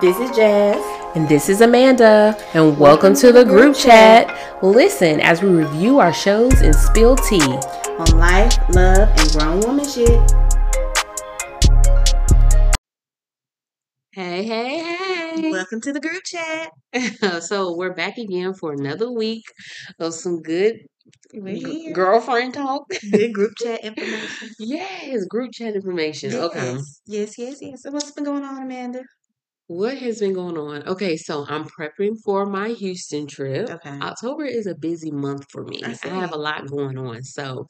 This is Jazz. And this is Amanda, and welcome to the group chat. Listen as we review our shows and spill tea. On life, love, and grown woman shit. Hey, hey, hey. Welcome to the group chat. so, we're back again for another week of some good g- girlfriend talk. Good group chat information. yes, group chat information. Okay. Yes, yes, yes, yes. So what's been going on, Amanda? What has been going on? Okay, so I'm prepping for my Houston trip. Okay. October is a busy month for me. I I have a lot going on. So,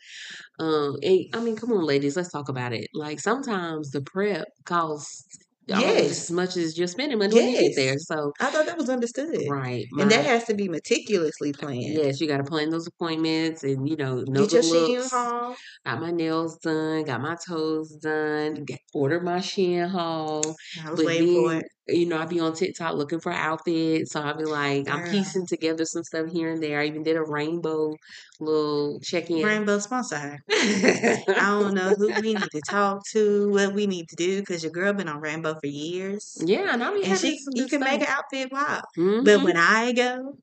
um, and, I mean, come on, ladies, let's talk about it. Like sometimes the prep costs Yes. as much as you're spending money when you get there. So, I thought that was understood. right, And that has to be meticulously planned. yes, you got to plan those appointments and you know know Get your looks. haul. Got my nails done, got my toes done, get, ordered my Shein haul. I was But waiting for it. You know, I'd be on TikTok looking for outfits. So I'll be like, I'm piecing together some stuff here and there. I even did a rainbow little check in. Rainbow sponsor. I don't know who we need to talk to, what we need to do, because your girl been on Rainbow for years. yeah, and I be And having she some you can make an outfit wild. But hmm when I go,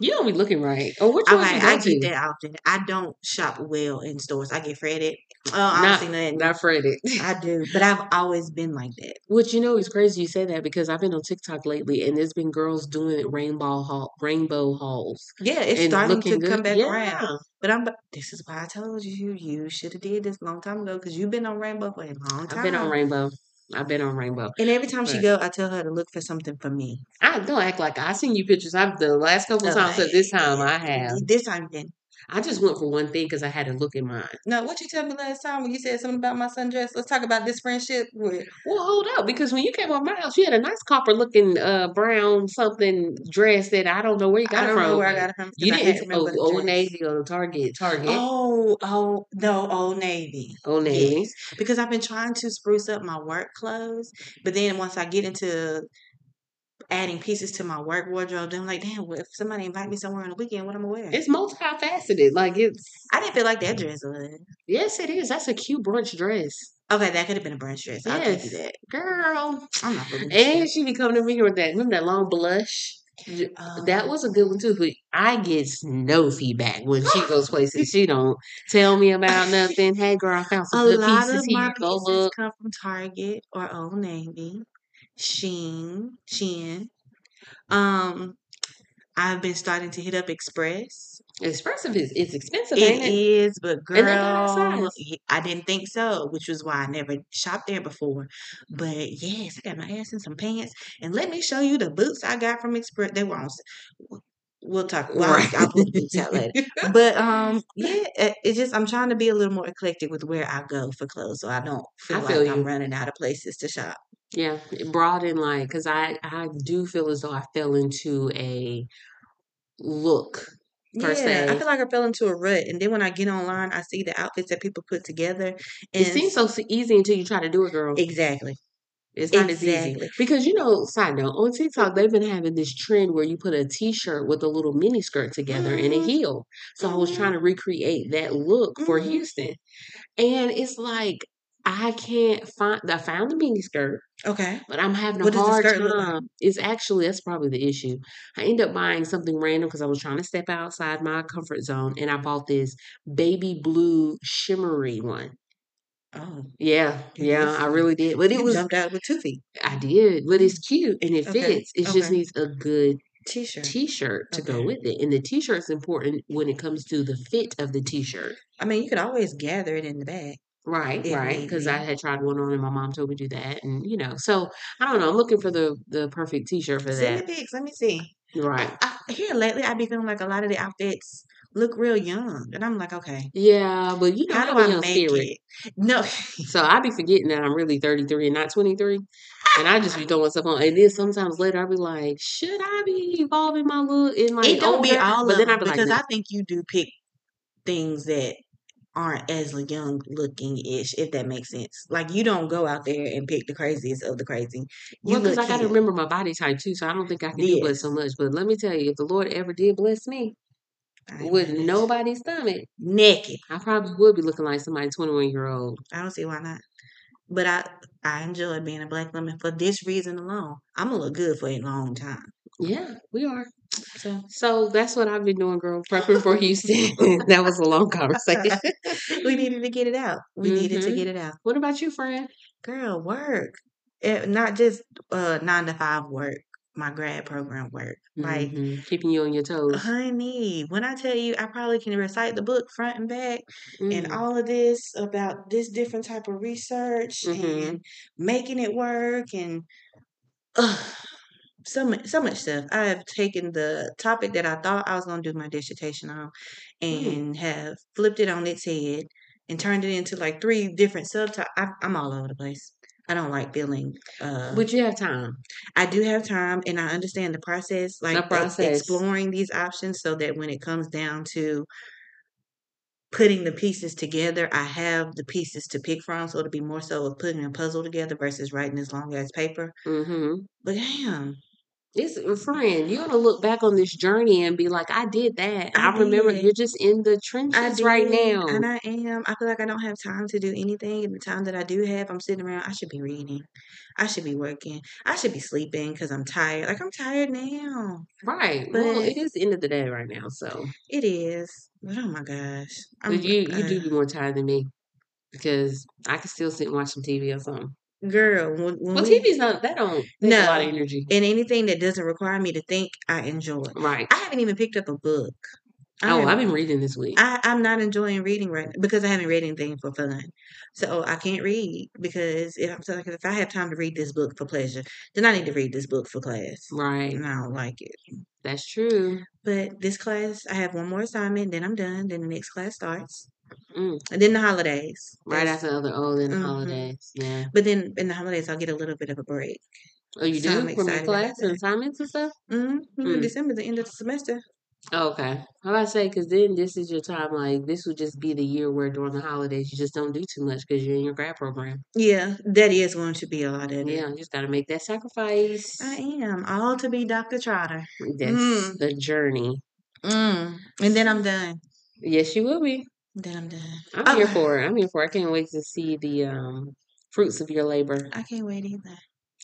You don't be looking right. Or which ones okay, you I get to? that often. I don't shop well in stores. I get fretted. Oh, I don't see nothing. not fretted. I do, but I've always been like that. Which you know is crazy you say that because I've been on TikTok lately and there's been girls doing rainbow haul, rainbow hauls Yeah, it's starting to looking come good. back around. But I'm. This is why I told you you should have did this a long time ago because you've been on Rainbow for a long time. I've been on rainbow. I've been on rainbow. And every time she go, I tell her to look for something for me. I don't act like I seen you pictures. I've the last couple of times, but this time I have. This time then. I just went for one thing because I had to look in mine. No, what you told me last time when you said something about my sundress? Let's talk about this friendship with Well, hold up, because when you came over my house, you had a nice copper looking uh brown something dress that I don't know where you I got it don't know from. where I got it from You didn't oh, Old. Navy or Target, Target, Oh, oh, no, Old Navy. Old Navy. Yes, because I've been trying to spruce up my work clothes, but then once I get into adding pieces to my work wardrobe, then I'm like, damn, what if somebody invite me somewhere on the weekend, what am I wear? It's multifaceted. Like it's I didn't feel like that dress was. yes, it is. That's a cute brunch dress. Okay, that could have been a brunch dress. I'll give you Yes, that. girl. I'm not And shit. she be coming to me here with that. Remember that long blush? J- um, That was a good one too. But I get no feedback when she goes places. She don't tell me about nothing. Hey, girl, I found A some good lot pieces of my here. Go pieces look. come from Target or Old Navy, Sheen, Shein. Um, I've been starting to hit up Express. Expressive is it's expensive, It it? is, but girl, I didn't think so, which was why I never shopped there before. But yes, I got my ass in some pants, and let me show you the boots I got from Express. They were on. We'll talk. Well, Right. I'll, I'll pull the boots out later. But um, yeah, it- it's just I'm trying to be a little more eclectic with where I go for clothes, so I don't feel I like feel I'm running out of places to shop. Yeah, broaden like because I I do feel as though I fell into a look per Yeah, I feel like I fell into a rut, and then when I get online, I see the outfits that people put together, And It seems so easy until you try to do it, girl. exactly, It's not as easy exactly. because you know. Side note: on TikTok, they've been having this trend where you put a T-shirt with a little mini skirt together and a Mhm, heel. So I was trying mhm, to recreate that look for mhm. Houston, and it's like I can't find. I found the mini skirt, Okay, but I'm having a what hard skirt look like? time. It's actually that's probably the issue. I end up buying something random because I was trying to step outside my comfort zone, and I bought this baby blue shimmery one. Oh, Yeah, yeah, I really did. But it you was jumped out with two feet. I did, but it's cute and it Okay, fits. It just needs a good T-shirt. t-shirt to go with it. And the t-shirt's important when it comes to the fit of the t-shirt. I mean, you could always gather it in the bag Right, if right. Because I had tried one on and my mom told me to do that. And you know, so I don't know. I'm looking for the the perfect t-shirt for Send me that. pics. Let me see. Right. I, I, here lately, I be feeling like a lot of the outfits look real young, and I'm like, okay, Yeah, but you know, I how do I make spirit. it? No, So I be forgetting that I'm really 33 and not 23. And I just be throwing stuff on. And then sometimes later I'll be like, should I be evolving my look and it like don't be all But of then them be like, because no. I think you do pick things that aren't as young looking ish, if that makes sense. Like you don't go out there and pick the craziest of the crazy. You Well, because I got to remember my body type too, so I don't think I can do but so much. But let me tell you, if the Lord ever did bless me I with nobody's stomach, Naked. I probably would be looking like somebody 21 year old. I don't see why not. but I I enjoy being a black woman for this reason alone. I'm gonna look good for a long time. Yeah, we are. So So that's what I've been doing, girl, prepping for Houston. that was a long conversation. we needed to get it out. We needed to Mhm. get it out. What about you, friend? Girl, work. Eh, not just uh nine to five work, my grad program work. Like Mhm. keeping you on your toes. honey, when I tell you I probably can recite the book front and back and Mm. all of this about this different type of research Mhm. and making it work and ugh, so much so much stuff. I have taken the topic that I thought I was gonna do my dissertation on Mm. and have flipped it on its head and turned it into like three different subtopics. I'm all over the place. I don't like feeling uh But you have time. I do have time and I understand the process, like The process. exploring these options so that when it comes down to putting the pieces together, I have the pieces to pick from. So it'll be more so of putting a puzzle together versus writing this long ass paper. hmm But damn, It's a friend. You're gonna look back on this journey and be like, I did that. I I, remember you're just in the trenches did, right now. and I am. I feel like I don't have time to do anything. And the time that I do have, I'm sitting around. I should be reading. I should be working. I should be sleeping because I'm tired. Like I'm tired now. Right. Well, it is the end of the day right now, so it is. But oh my gosh, I'm you you do uh, be more tired than me because I can still sit and watch some TV or something. Girl. When, when Well, we TV's not that don't take a lot of no, energy. and anything that doesn't require me to think, I enjoy. Right. I haven't even picked up a book. I Oh, I've been reading this week. I, I'm not enjoying reading right now because I haven't read anything for fun. So oh, I can't read because if I'm so like if I have time to read this book for pleasure, then I need to read this book for class. Right. And I don't like it. That's true. But this class, I have one more assignment, then I'm done. Then the next class starts, Mm. and then the holidays. Right after the other oh, then the hmm holidays. Yeah. But then in the holidays, I'll get a little bit of a break. Oh, you So I'm do from your class and assignments and stuff. hmm Mm. December, the end of the semester. Oh, okay. How about I say, because then this is your time. Like this would just be the year where during the holidays you just don't do too much because you're in your grad program. Yeah, that is going to be a lot of it. Yeah, you just got to make that sacrifice. I am all to be Dr. Trotter. That's Mm, the journey. mm. And then I'm done. Yes, you will be. Then I'm done. I'm here Oh, for it. I'm here for it. I can't wait to see the um fruits of your labor. I can't wait either.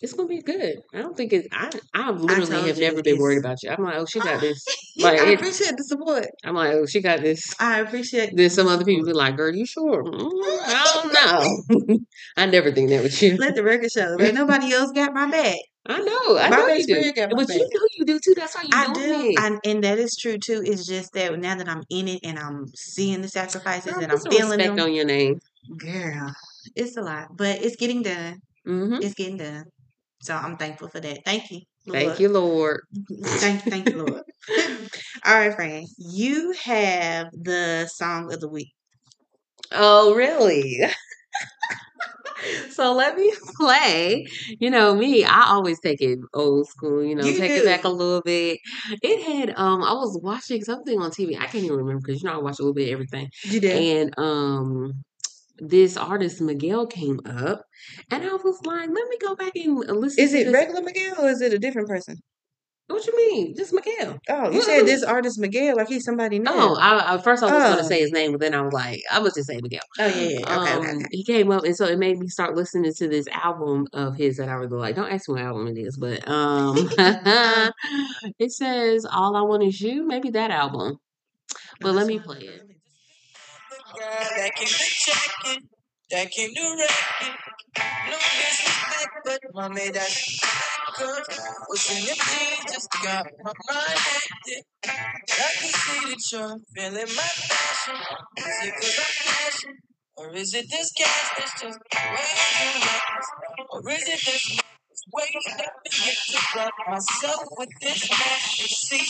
It's gonna be good. I don't think it's. I I I literally told have never been worried about you. I'm like, oh, she got this. Like I it. appreciate the support. I'm like, oh, she got this. I appreciate Then some other people be like, girl, you sure? Mm, I don't know. I never think that with you. Let the record show. Ain't nobody else got my back. I know, I My know you do. friend got my But back. you know you do too. That's why you I do, it. I, do. and that is true too. It's just that now that I'm in it and I'm seeing the sacrifices Girl, and I'm feeling respect them, on your name. girl, it's a lot, but it's getting done. hmm It's getting done. So I'm thankful for that. Thank you, Thank you, Lord. Thank, thank you, Lord. All right, friend. You have the song of the week. Oh, really? So let me play. You know me, I always take it old school, you know, You take it back a little bit. It had um I was watching something on TV. I can't even remember because you know I watch a little bit of everything. You do. And um this artist Miguel came up and I was like, let me go back and listen Is to it regular Miguel or is it a different person? What you mean? Just Miguel. Oh, you said this artist Miguel like he's somebody Oh, new. I, I first I was gonna Oh. say his name, but then I was like, I was just saying Miguel. Oh yeah, yeah. Okay, okay, Um, okay. he came up, and so it made me start listening to this album of his that I really like. Don't ask me what album it is, but um, it says "All I Want Is You." Maybe that album. Oh, But let me play it. girl that came to check it, that came to wreck it. No disrespect, but mommy, that's good. What's in your jeans just got my mind. I can see that you're feeling my passion. Is it cause I'm flashing? Or is it this gas that's just reckless? Or is it this way up and get to rub myself with this? You see,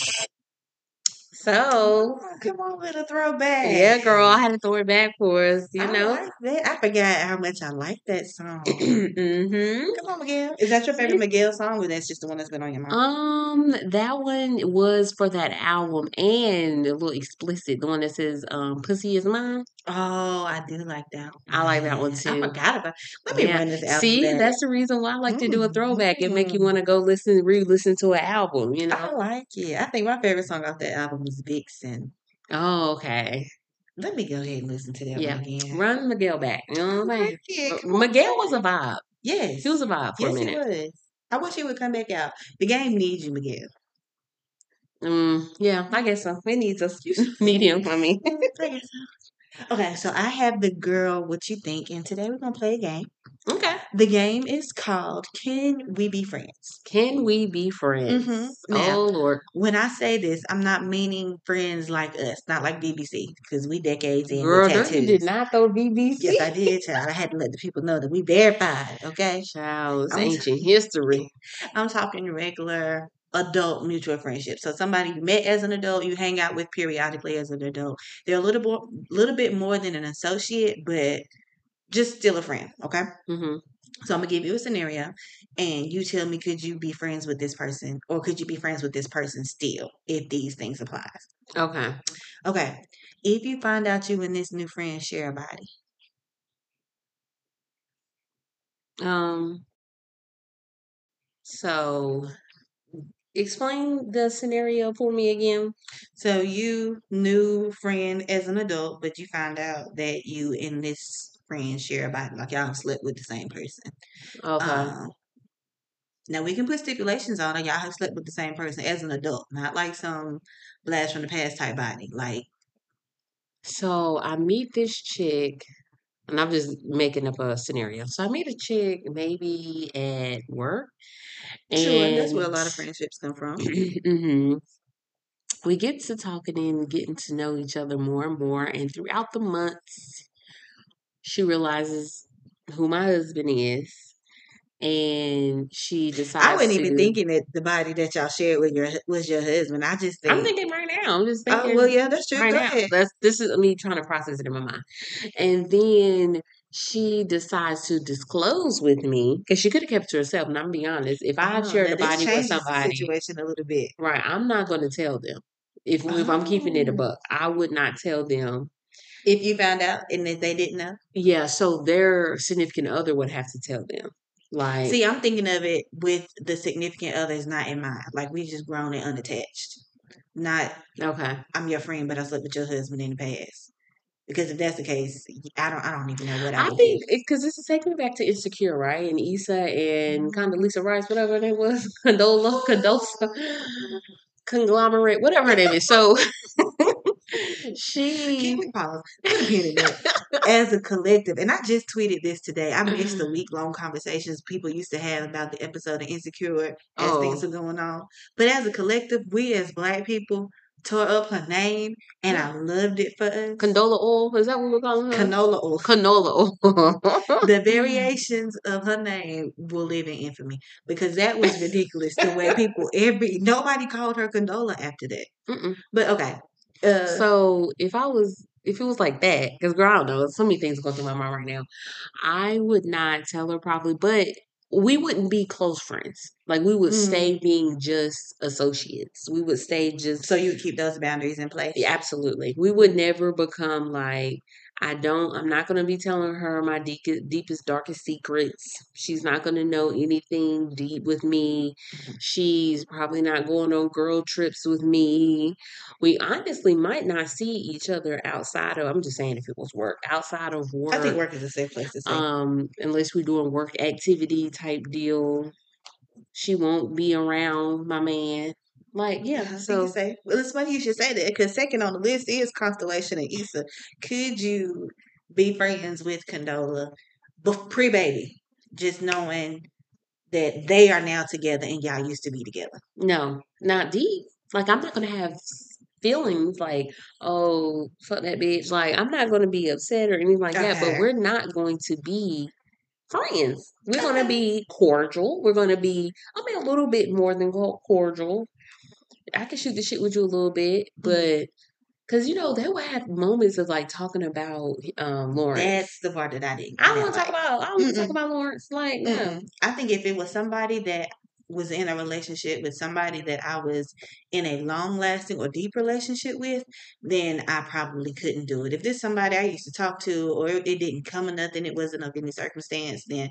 So, Oh, come on with a throwback. yeah, girl, I had to throw it back for us. You I know. like that. I forgot how much I like that song. mm-hmm. Come on, Miguel. Is that your favorite Miguel song, or that's just the one that's been on your mind? Um, that one was for that album and a little explicit. The one that says um "Pussy Is Mine." Oh, I do like that one. I like that one too. I forgot about. Let me Yeah. run this album See, back. that's the reason why I like to do a throwback and make you Mm, want to go listen, re-listen to an album, you know, I like it. I think my favorite song off that album was Vixen. Oh, okay. Let me go ahead and listen to that Yeah. one again. Run Miguel back. You know what I'm saying? Yeah, But on. Miguel was a vibe. Yes. He was a vibe for yes, a he was. I wish he would come back out. The game needs you, Miguel. Mm, yeah, I guess so. It needs us. Need him. I mean, I guess so. Okay, so I have the girl what you think, and today we're gonna play a game. okay. The game is called Can We Be Friends? Can we be friends? Mhm. Now- Oh Lord. When I say this, I'm not meaning friends like us, not like BBC, because we decades in Girl, tattoos. you did not throw BBC. Yes, I did, child. I had to let the people know that we verified, okay? Child, it's I'm- ancient history. I'm talking regular adult mutual friendship. So somebody you met as an adult, you hang out with periodically as an adult. They're a little more, little bit more than an associate, but just still a friend. Okay. hmm So I'm gonna give you a scenario, and you tell me could you be friends with this person, or could you be friends with this person still if these things apply? Okay. Okay. If you find out you and this new friend share a body, Um. So, explain the scenario for me again. so you new friend as an adult, but you find out that you and this friend share a body, like y'all slept with the same person. Okay. Um, now we can put stipulations on it. Y'all have slept with the same person as an adult, not like some blast from the past type body. Like So I meet this chick, and I'm just making up a scenario. So I meet a chick maybe at work, sure, that's where a lot of friendships come from. hmm we get to talking and getting to know each other more and more. And throughout the months, she realizes who my husband is, and she decides I wasn't even thinking that the body that y'all shared with your was your husband. I just think, I'm thinking right now. I'm just oh, thinking. oh well, yeah, that's true. right Go now. ahead. That's this is me trying to process it in my mind. And then she decides to disclose with me because she could have kept it to herself. And I'm gonna be honest, if I Oh, shared a body with the somebody, situation a little bit. right, I'm not gonna tell them. If if I'm keeping it a Oh. buck, I would not tell them. If you found out and if they didn't know, Yeah, so their significant other would have to tell them. Like see, I'm thinking of it with the significant others not in mind. Like we just grown and unattached. Not okay. I'm your friend, but I slept with your husband in the past. Because if that's the case, I don't I don't even know what I, I think because this is taking me back to Insecure, right? And Issa and mm-hmm. kind of Lisa Rice, whatever her name was, Condola, Condosa, mm-hmm. conglomerate, whatever her name is. So she, we pause? Put a pin in that. As a collective, and I just tweeted this today. I missed the mm-hmm. week long conversations people used to have about the episode of Insecure as things Oh. are going on. But as a collective, we as black people tore up her name and I loved it for us. Condola oil, is that what we're calling her? Canola oil. Canola oil. the variations of her name will live in infamy because that was ridiculous. the way people every nobody called her Condola after that. Mm-mm. But okay, So if I was, if it was like that, because girl, I don't know, so many things going through my mind right now. I would not tell her probably, but we wouldn't be close friends. Like we would Mm. stay being just associates. We would stay just so you keep those boundaries in place. Yeah, absolutely. We would never become like I don't. I'm not going to be telling her my deep, deepest, darkest secrets. She's not going to know anything deep with me. She's probably not going on girl trips with me. We honestly might not see each other outside of. I'm just saying if it was work outside of work. I think work is a safe place to say. Um, unless we're doing work activity type deal, she won't be around my man. Like, yeah. So safe. Well, it's funny you should say that because second on the list is Constellation and Issa. Could you be friends with Condola pre baby, just knowing that they are now together and y'all used to be together? No, not deep. Like I'm not gonna have feelings like, oh, fuck that bitch. Like I'm not gonna be upset or anything like that. But we're not going to be friends. We're gonna be cordial. We're gonna be, I mean, a little bit more than cordial. I can shoot the shit with you a little bit, Mm-hmm. but because you know they will have moments of like talking about um Lawrence. That's the part that I didn't. I don't want to talk about. I don't want to talk about Lawrence. Like, no. I think if it was somebody that was in a relationship with somebody that I was in a long lasting or deep relationship with, then I probably couldn't do it. If this somebody I used to talk to or it didn't come of nothing, it wasn't of any circumstance, then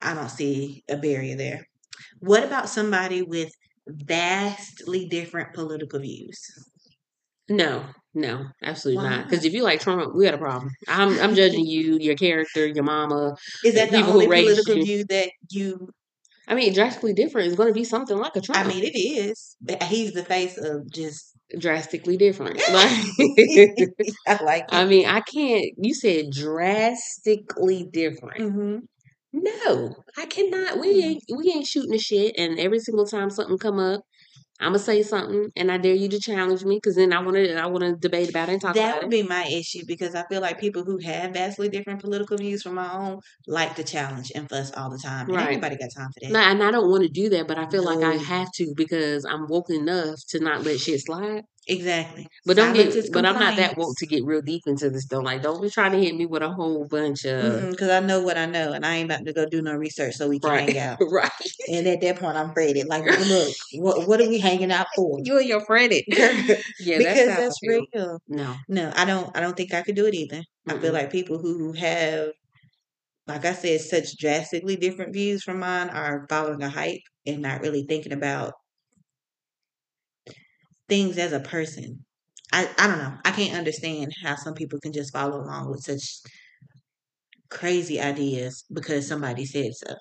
I don't see a barrier there. What about somebody with vastly different political views? No, no, absolutely Why not. Because if you like Trump, we got a problem. I'm I'm judging you, your character, your mama. Is that the people who only political you. view that you? I mean, drastically different is going to be something like a Trump. I mean, it is. He's the face of just. drastically different. Like, I like I mean, I can't. You said drastically different. hmm No, I cannot. We ain't we ain't shooting the shit. And every single time something come up, I'm gonna say something, and I dare you to challenge me, because then I want to I want to debate about it and talk That would it. be my issue because I feel like people who have vastly different political views from my own like to challenge and fuss all the time. And Right. nobody got time for that. No, and I don't want to do that, but I feel like I have to because I'm woke enough to not let shit slide. Exactly. But don't Silence get. But I'm not that woke to get real deep into this though. Like, don't be trying to hit me with a whole bunch of Because I know what I know, and I ain't about to go do no research so we can right, hang out. right. And at that point, I'm afraid. Like, look, what, what are we hanging out for? You and your friend. Yeah, because that's that's feel. real. No. No, I don't. I don't think I could do it either. I feel like people who have, like I said, such drastically different views from mine are following a hype and not really thinking about things as a person. I I don't know. I can't understand how some people can just follow along with such crazy ideas because somebody said so.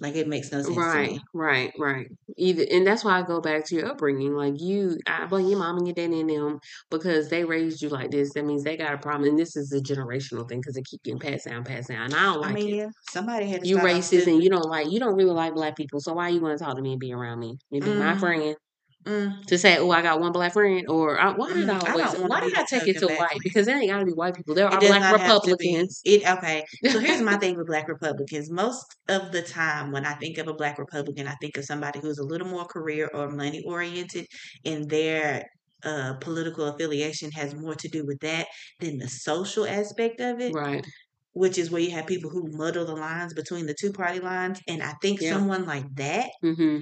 Like it makes no sense Right, right, right. Either, and that's why I go back to your upbringing. Like you, I blame your mom and your daddy and them because they raised you like this. That means they got a problem, and this is a generational thing because they keep getting passed down, passed down. And I don't I like mean, it. yeah, somebody had to You racist and you don't like you don't really like black people. So why you want to talk to me and be around me and be my Mm, friend mm, to say, oh, I got one black friend, or why did I mm. I always? don't Why did I take it to white? friend. Because it ain't got to be white people. There It are black not have to be. Republicans. It okay. So here's my thing with black Republicans. Most of the time when I think of a black Republican, I think of somebody who's a little more career or money oriented and their uh, political affiliation has more to do with that than the social aspect of it, Right. which is where you have people who muddle the lines between the two party lines. And I think Yeah. someone like that, Mm-hmm.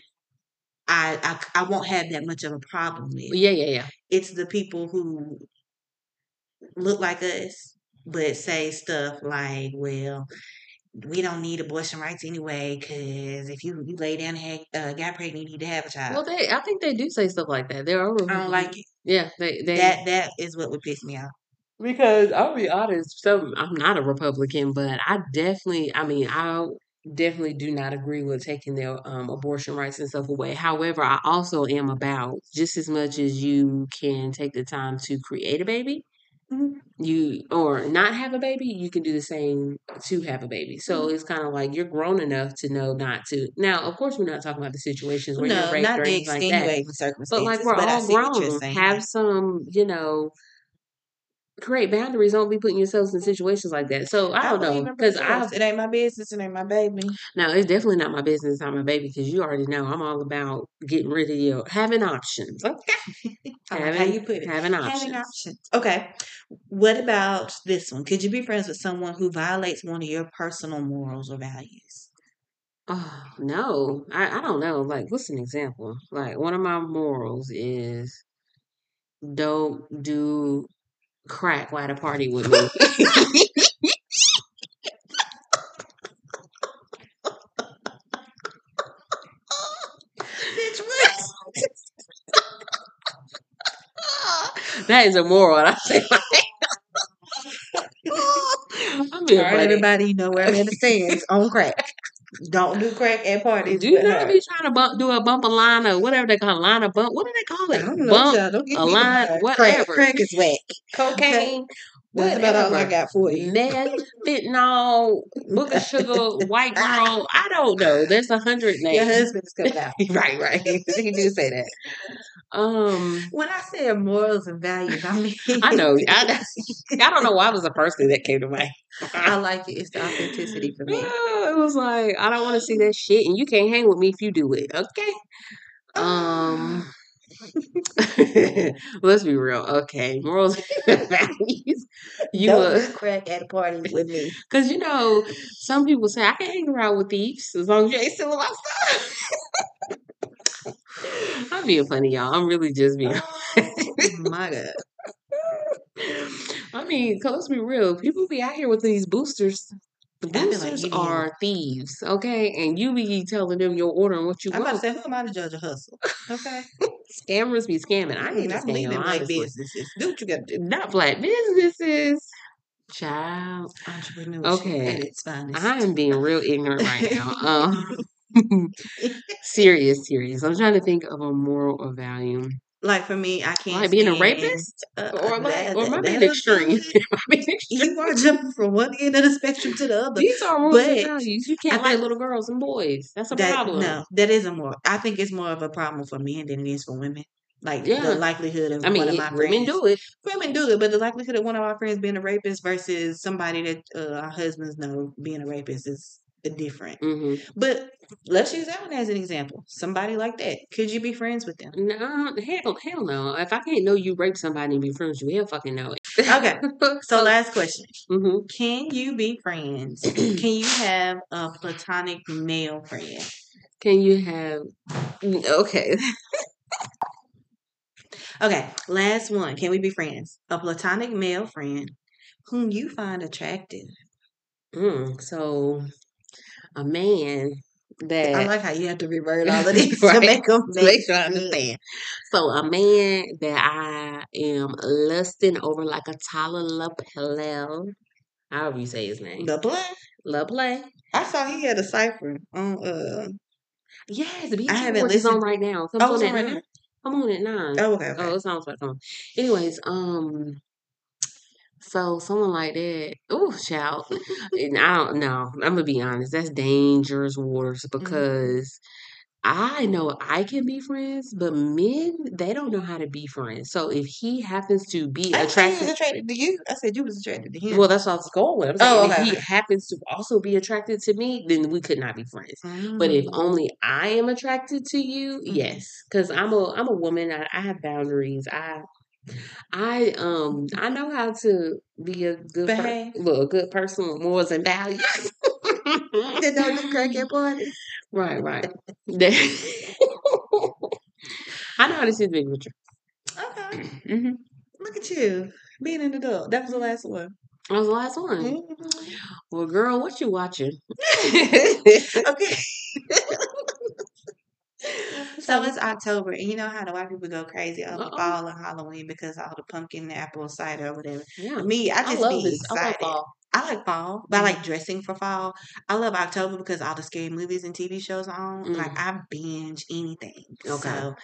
I, I I won't have that much of a problem with. Yeah, yeah, yeah. It's the people who look like us but say stuff like, "Well, we don't need abortion rights anyway because if you you lay down and uh, got pregnant, you need to have a child." Well, they. I think they do say stuff like that. There are. I don't like it. Yeah, they. They. That that is what would piss me off. Because I'll be honest, so I'm not a Republican, but I definitely, I mean, I definitely do not agree with taking their um, abortion rights and stuff away. However, I also am about just as much as you can take the time to create a baby, Mhm. you or not have a baby, you can do the same to have a baby. So Mhm. it's kind of like you're grown enough to know not to. Now, of course, we're not talking about the situations where you're raped not or the anything like that. But like we're But all grown. Have some, you know, create boundaries. Don't be putting yourselves in situations like that. So I I don't wouldn't know because it I've else. It ain't my business. It ain't my baby. No, it's definitely not my business. I'm a baby because you already know I'm all about getting rid of your having options. Okay, I like how having you put it. having Having options. options. Okay. What about this one? Could you be friends with someone who violates one of your personal morals or values? Oh no, I I don't know. Like, what's an example? Like one of my morals is don't do crack while at a party with me. Bitch, what? that is a moral. and I say I'm being All right, funny. everybody, you know where Amanda stands on crack. Don't do crack at parties Do you not her. be trying to bump, do a bump a line or whatever they call line of bump? What do they call I it? don't know, Bump child. Don't get a line, crack. whatever. Crack is whack. Cocaine, That's about all I got for you. Meth, fentanyl, booger sugar, white girl. I don't know. There's a hundred Your names. husband is coming out. right, right. he do say that. Um, When I say morals and values, I mean I know. I, I don't know why it was the first thing that came to mind. I like it. It's the authenticity for me. it was like I don't want to see that shit, and you can't hang with me if you do it. Okay. Um, let's be real. Okay, morals and values. You Don't uh, crack at a party with me. because you know some people say I can hang around with thieves as long as you ain't stealing my stuff. I'm being funny, y'all. I'm really just being. Oh my god. I mean, let's be real. People be out here with these boosters. The feel like boosters are thieves, okay? And you be telling them your order and what you want. I'm about to say, who am I to judge a hustle? Okay. Scammers be scamming. I need Mm, to scam, black businesses. Do what you got to do. Not black businesses. Child. Entrepreneurship Okay. at its finest. I am being real ignorant right now. Um, serious, serious. I'm trying to think of a moral of value. like for me, I can't Like being a rapist? uh, Or like, that- or am I that- being extreme? Am I being extreme? You are jumping from one end of the spectrum to the other. These are and values. You can't like little girls and boys. That's a that problem. no, that is a more. I think it's more of a problem for men than it is for women. Like Yeah. the likelihood of I mean, one of it- my women friends, do it. women do it, but the likelihood of one of our friends being a rapist versus somebody that uh, our husbands know being a rapist is different. hmm But let's use that one as an example. Somebody like that, could you be friends with them? No, hell, hell no. If I can't know you rape somebody and be friends with you, hell fucking know it. Okay. So last question: hmm Can you be friends? Can you have a platonic male friend? Can you have? Okay. Okay, last one. Can we be friends? A platonic male friend whom you find attractive. Mm, so a man that I like how you have to revert all of these Right. to make them to make sure I understand. So a man that I am lusting over like a Tyler LaPlel, however you say his name, The play. LaPlay. I saw he had a cipher on. Uh, Yes, the I haven't Awards is on right now. Comes Oh, on it's at on right nine. now. I'm on at nine. Oh, okay, okay. Oh, it sounds like come. Anyways, um, so someone like that, oh, child, and I don't know. I'm gonna be honest. That's dangerous waters Mm-hmm. because I know I can be friends, but men they don't know how to be friends. So if he happens to be I he was attracted, attracted to you. I said you was attracted to him. well, that's what I was going with. I'm saying Oh, if okay, he happens to also be attracted to me, then we could not be friends. But if Mm. only I am attracted to you, Mhm. yes, because I'm a I'm a woman. I, I have boundaries. I I um I know how to be a good per- well, a good person with morals and values. Did know them crackhead parties? right, right. I know how to see the big picture. Okay. hmm Look at you being an adult. That was the last one. That was the last one. Mhm. Well, girl, what you watching? okay. So it's October, and you know how the white people go crazy over Uh-oh. fall and Halloween because all the pumpkin, apple cider, or whatever. yeah, Me, I I just love be this. I love fall. I like fall, but I Mhm. like dressing for fall. I love October because all the scary movies and TV shows are on. Like Mm. I binge anything. Okay. So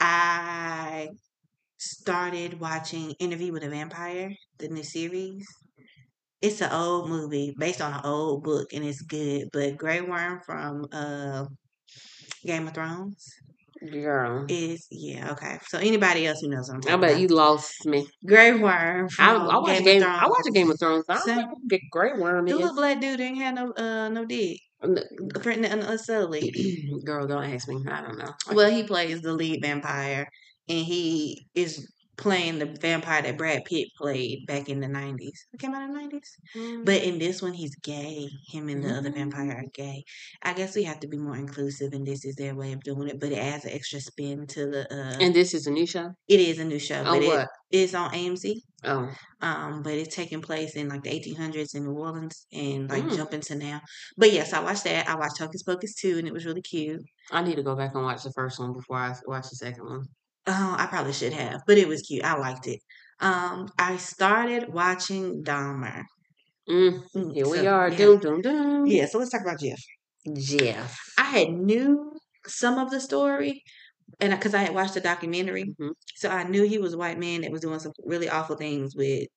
I started watching Interview with a Vampire, the new series. It's an old movie based on an old book, and it's good. But Grey Worm from uh, Game of Thrones Girl, is yeah okay. So anybody else who knows what I'm I bet about, you lost me. Grey Worm I I watch Game, game. of I Thrones. watch a Game of Thrones. I don't get Grey Worm The little black dude didn't have no uh no dick. Friend uh, Sully. Girl, don't ask me. I don't know. Well, he plays the lead vampire, and he is playing the vampire that Brad Pitt played back in the nineties. It came out in the nineties. Mm. But in this one, he's gay. Him and the other Mm. vampire are gay. I guess we have to be more inclusive, and this is their way of doing it. But it adds an extra spin to the. uh and this is a new show. It is a new show, On but it what? is on AMC. Oh, Um, but it's taking place in like the 1800s in New Orleans, and like Mm. jumping to now. But yes, I watched that. I watched Hocus Pocus too, and it was really cute. I need to go back and watch the first one before I watch the second one. Oh, I probably should have, but it was cute. I liked it. Um, I started watching Dahmer. Mm, Mm, here we are. yeah. Doom, doom, doom. Yeah, so let's talk about Jeff. Jeff. I had knew some of the story, and because I had watched the documentary, Mhm. so I knew he was a white man that was doing some really awful things with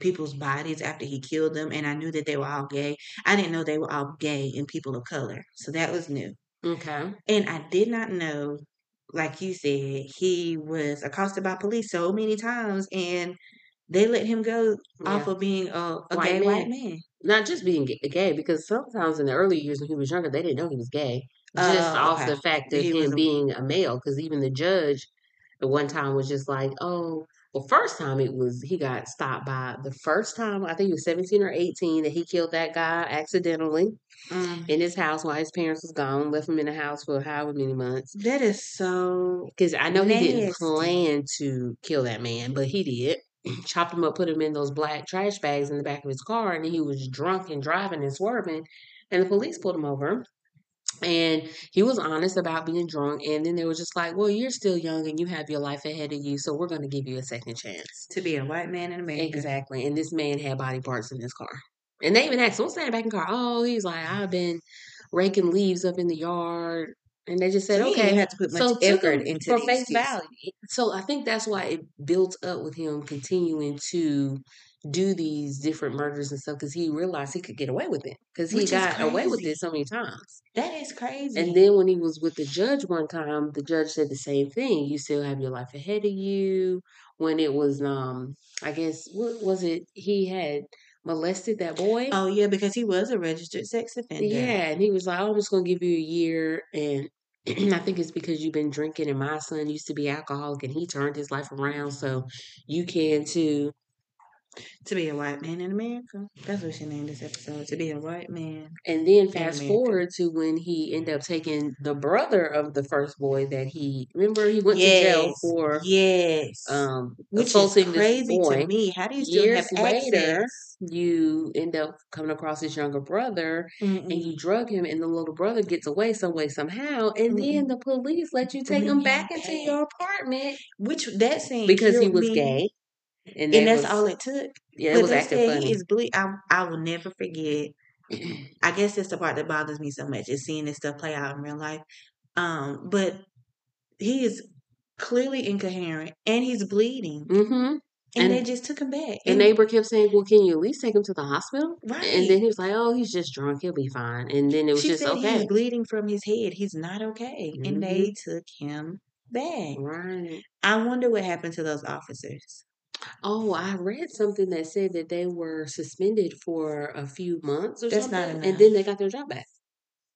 people's bodies after he killed them, and I knew that they were all gay. I didn't know they were all gay and people of color, so that was new. Okay. And I did not know, like you said, he was accosted by police so many times, and they let him go off of being a, a White gay white man. man. Not just being gay, because sometimes in the early years when he was younger, they didn't know he was gay. Just Oh, off okay. the fact of He him a- being a male, because even the judge at one time was just like, oh, well, first time it was he got stopped by the first time I think he was seventeen or eighteen that he killed that guy accidentally Mm. in his house while his parents was gone, left him in the house for however many months. That is so Because I know he didn't plan to kill that man, but he did. Chopped him up, put him in those black trash bags in the back of his car, and he was drunk and driving and swerving. And the police pulled him over. And he was honest about being drunk. And then they were just like, well, you're still young and you have your life ahead of you. So we're going to give you a second chance. To be a white man in America. Exactly. And this man had body parts in his car. And they even asked, what's that back in the car? Oh, he's like, I've been raking leaves up in the yard. And they just said, he okay. didn't have to put much So effort into for face value. So I think that's why it built up with him continuing to do these different murders and stuff because he realized he could get away with it because he Which got away with it so many times. That is crazy. And then when he was with the judge one time, the judge said the same thing. You still have your life ahead of you. When it was, um, I guess, what was it? He had molested that boy. oh yeah, because he was a registered sex offender. Yeah, and he was like, "Oh, I'm just gonna give you a year, and I think it's because you've been drinking, and my son used to be alcoholic, and he turned his life around, so you can too." To be a white man in America. That's what she named this episode. To be a white man. And then fast forward to when he ended up taking the brother of the first boy that he remember he went to jail for Yes. um Which assaulting is this crazy boy. to me. How do you still Years have later, access? you end up coming across his younger brother and Mm-mm. you drug him and the little brother gets away some way somehow and then Mm-mm. the police let you take him back into your apartment Which that scene because he was gay and, And that's was all it took. yeah it was acting funny he is ble- I I will never forget. I guess that's the part that bothers me so much is seeing this stuff play out in real life. Um, but he is clearly incoherent and he's bleeding. hmm And, And- they just took him back. and neighbor kept saying well can you at least take him to the hospital right. and then he was like oh he's just drunk he'll be fine and then it was she just okay he's bleeding from his head. He's not okay. And they took him back. right I wonder what happened to those officers. Oh, I read something that said that they were suspended for a few months or That's not something, enough. and then they got their job back.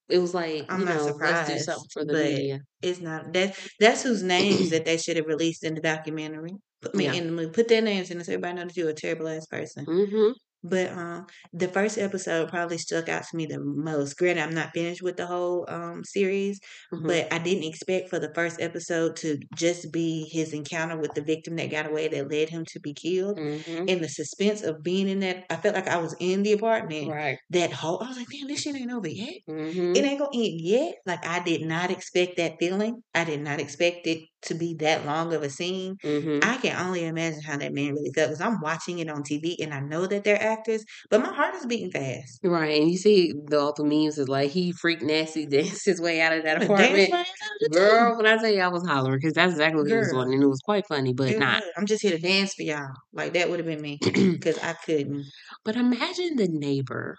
It was like, I'm you not know, let's do surprised, something for the but media. It's not that that's whose names that they should have released in the documentary. Put me Yeah. in the movie. Put their names in so everybody knows that you're a terrible ass person. hmm But um, the first episode probably stuck out to me the most. Granted, I'm not finished with the whole um series, hmm but I didn't expect for the first episode to just be his encounter with the victim that got away that led him to be killed. hmm And the suspense of being in that, I felt like I was in the apartment. Right. That whole, I was like, damn, this shit ain't over yet. hmm It ain't gonna end yet. Like I did not expect that feeling. I did not expect it to be that long of a scene. hmm I can only imagine how that man really felt because I'm watching it on TV and I know that they're actors, but my heart is beating fast. Right. And you see the all the memes is like he freak nasty danced his way out of that apartment. dance my ass out of the Girl, when I say I was hollering, because that's exactly what he was doing, and it was quite funny, but It not. I'm just here to dance for y'all. Like that would have been me because I couldn't. But imagine the neighbor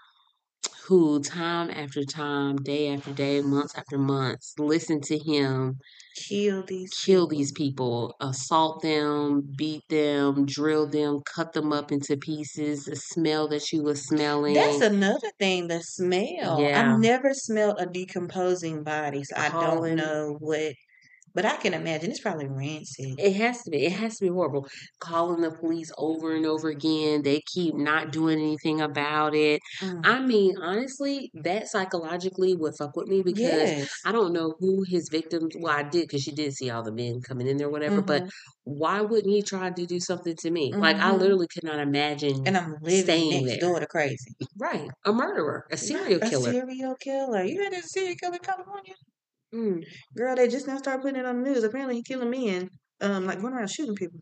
who time after time, day after day, months after months, listened to him Kill these. kill people. these people, assault them, beat them, drill them, cut them up into pieces, the smell that you were smelling. That's another thing. The smell. Yeah. I've never smelled a decomposing body, so I don't oh. know what. But I can imagine it's probably rancid. It has to be. It has to be horrible. Calling the police over and over again. They keep not doing anything about it. Mm. I mean, honestly, that psychologically would fuck with me because yes. I don't know who his victims. Well, I did because she did see all the men coming in there, whatever. But Mhm. why wouldn't he try to do something to me? Like I Mhm. literally could not imagine. And I'm living staying next there. door to crazy. right, a murderer, a serial a killer. serial killer. You there's a serial killer in California? Mm. Girl, they just now started putting it on the news. Apparently, he killing men, um, like going around shooting people.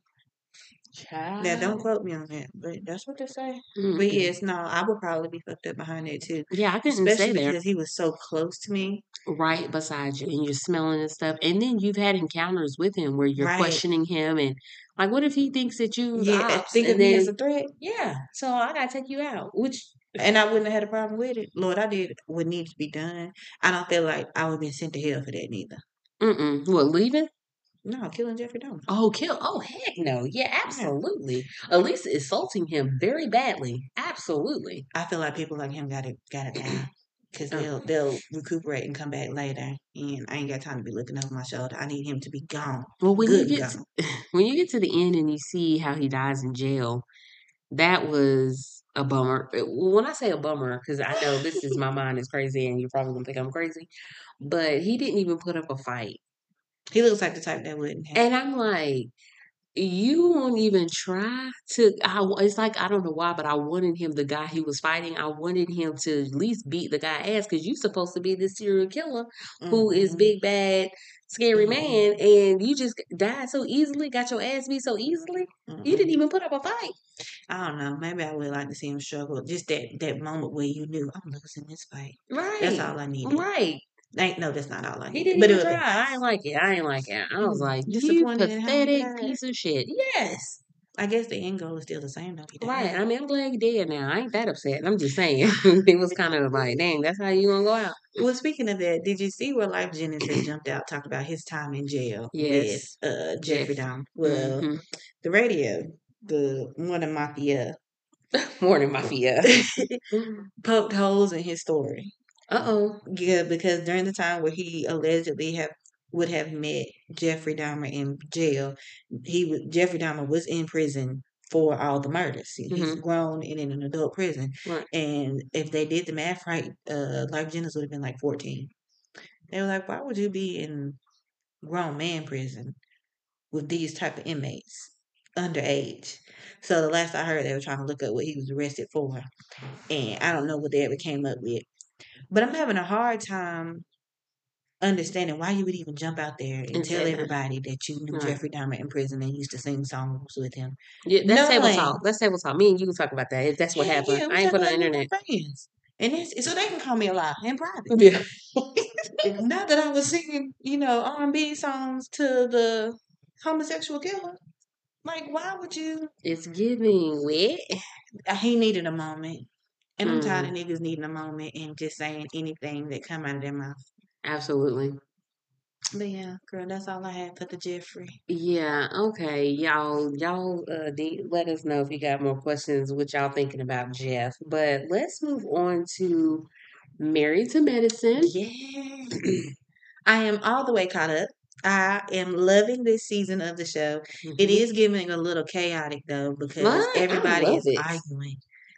Now, don't quote me on that, but that's what they say. But Mm-mm. yes, no, I would probably be fucked up behind that too. Yeah, I couldn't stay Especially there. because he was so close to me. right beside you and you're smelling and stuff and then you've had encounters with him where you're Right. questioning him and like what if he thinks that you Yeah, ops? think of me as a threat. yeah so i gotta take you out which And I wouldn't have had a problem with it. Lord, I did what needed to be done. I don't feel like I would have been sent to hell for that neither. mm-mm what leaving No, killing Jeffrey Dahmer. oh kill oh heck no yeah absolutely at least assaulting him very badly absolutely I feel like people like him got to got to die because Uh. they'll they'll recuperate and come back later. And I ain't got time to be looking over my shoulder. I need him to be gone. well when Good you get gone. when you get to the end and you see how he dies in jail that was a bummer when i say a bummer because i know this is my mind is crazy and you're probably gonna think i'm crazy but he didn't even put up a fight He looks like the type that wouldn't have. And I'm like, you won't even try to. I, it's like I don't know why, but I wanted him, the guy he was fighting. I wanted him to at least beat the guy ass because you're supposed to be this serial killer who is Mhm. big bad, scary Mhm. man, and you just died so easily, got your ass beat so easily. You Mhm. didn't even put up a fight. I don't know. Maybe I would like to see him struggle. Just that that moment where you knew I'm losing this fight. Right. That's all I needed. Right. Ain't no, that's not all I He didn't But it even would try. I ain't like it. I ain't like it. I was Mm, like, you pathetic piece of shit. Yes. I guess the end goal is still the same though. He died. Right. I mean, I'm glad he dead now. I ain't that upset. I'm just saying. it was kind of like, dang, that's how you gonna go out. Well, speaking of that, did you see where Lyfe Jennings has jumped out talking about his time in jail Yes. with uh, Jeffrey Jeff. Dahmer? Well, Mhm. the radio, the of mafia, Morning Mafia. poked holes in his story. Uh oh. Yeah, because during the time where he allegedly have would have met Jeffrey Dahmer in jail, he Jeffrey Dahmer was in prison for all the murders. He- He's Mhm. grown and in an adult prison, Right. and if they did the math right, uh, Lyfe Jennings would have been like fourteen. They were like, "Why would you be in grown man prison with these type of inmates underage?" So the last I heard, they were trying to look up what he was arrested for, and I don't know what they ever came up with. But I'm having a hard time understanding why you would even jump out there and, And tell that. everybody that you knew Right. Jeffrey Dahmer in prison and used to sing songs with him. Yeah, that's table Knowing- talk. That's table talk. Me and you can talk about that if that's what Yeah, happened. yeah, I ain't put on the internet. friends. And that's, so they can call me a lie in private. Yeah. Not that I was singing, you know, R&B songs to the homosexual killer. Like, why would you? It's giving wet. He needed a moment. And I'm tired Mm. of niggas needing a moment and just saying anything that come out of their mouth. Absolutely. But yeah, girl, that's all I had for the Jeffrey. Yeah, okay. Y'all y'all uh de- let us know if you got more questions what y'all thinking about Jeff. But let's move on to Married to Medicine. Yes. I am all the way caught up. I am loving this season of the show. It Mhm. is getting a little chaotic though because? Everybody is it. arguing.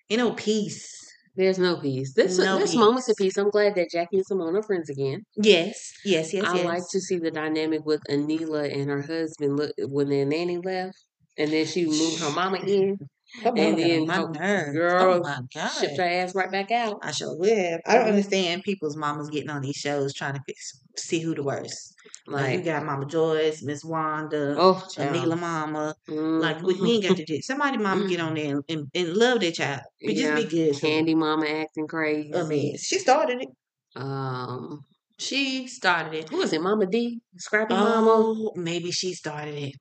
You know, peace. There's no peace. There's uh, No there's moments of peace. peace. I'm glad that Jackie and Simone are friends again. Yes, yes, yes, I yes. like to see the dynamic with Anila and her husband look when their nanny left and then she moved her mama in mama and on then my nerves. Oh girl my shipped god. her ass right back out. I sure will. I don't understand people's mamas getting on these shows trying to fix, see who the worst. Like, you got Mama Joyce, Miss Wanda, oh. Anila Mama. Like we, we ain't got to do. Somebody mama get on there and, and, and love their child. But just be good. Candy Mama acting crazy. I mean, she started it. Um, She started it. who is it? Mama D, Scrappy Mama. Oh, maybe she started it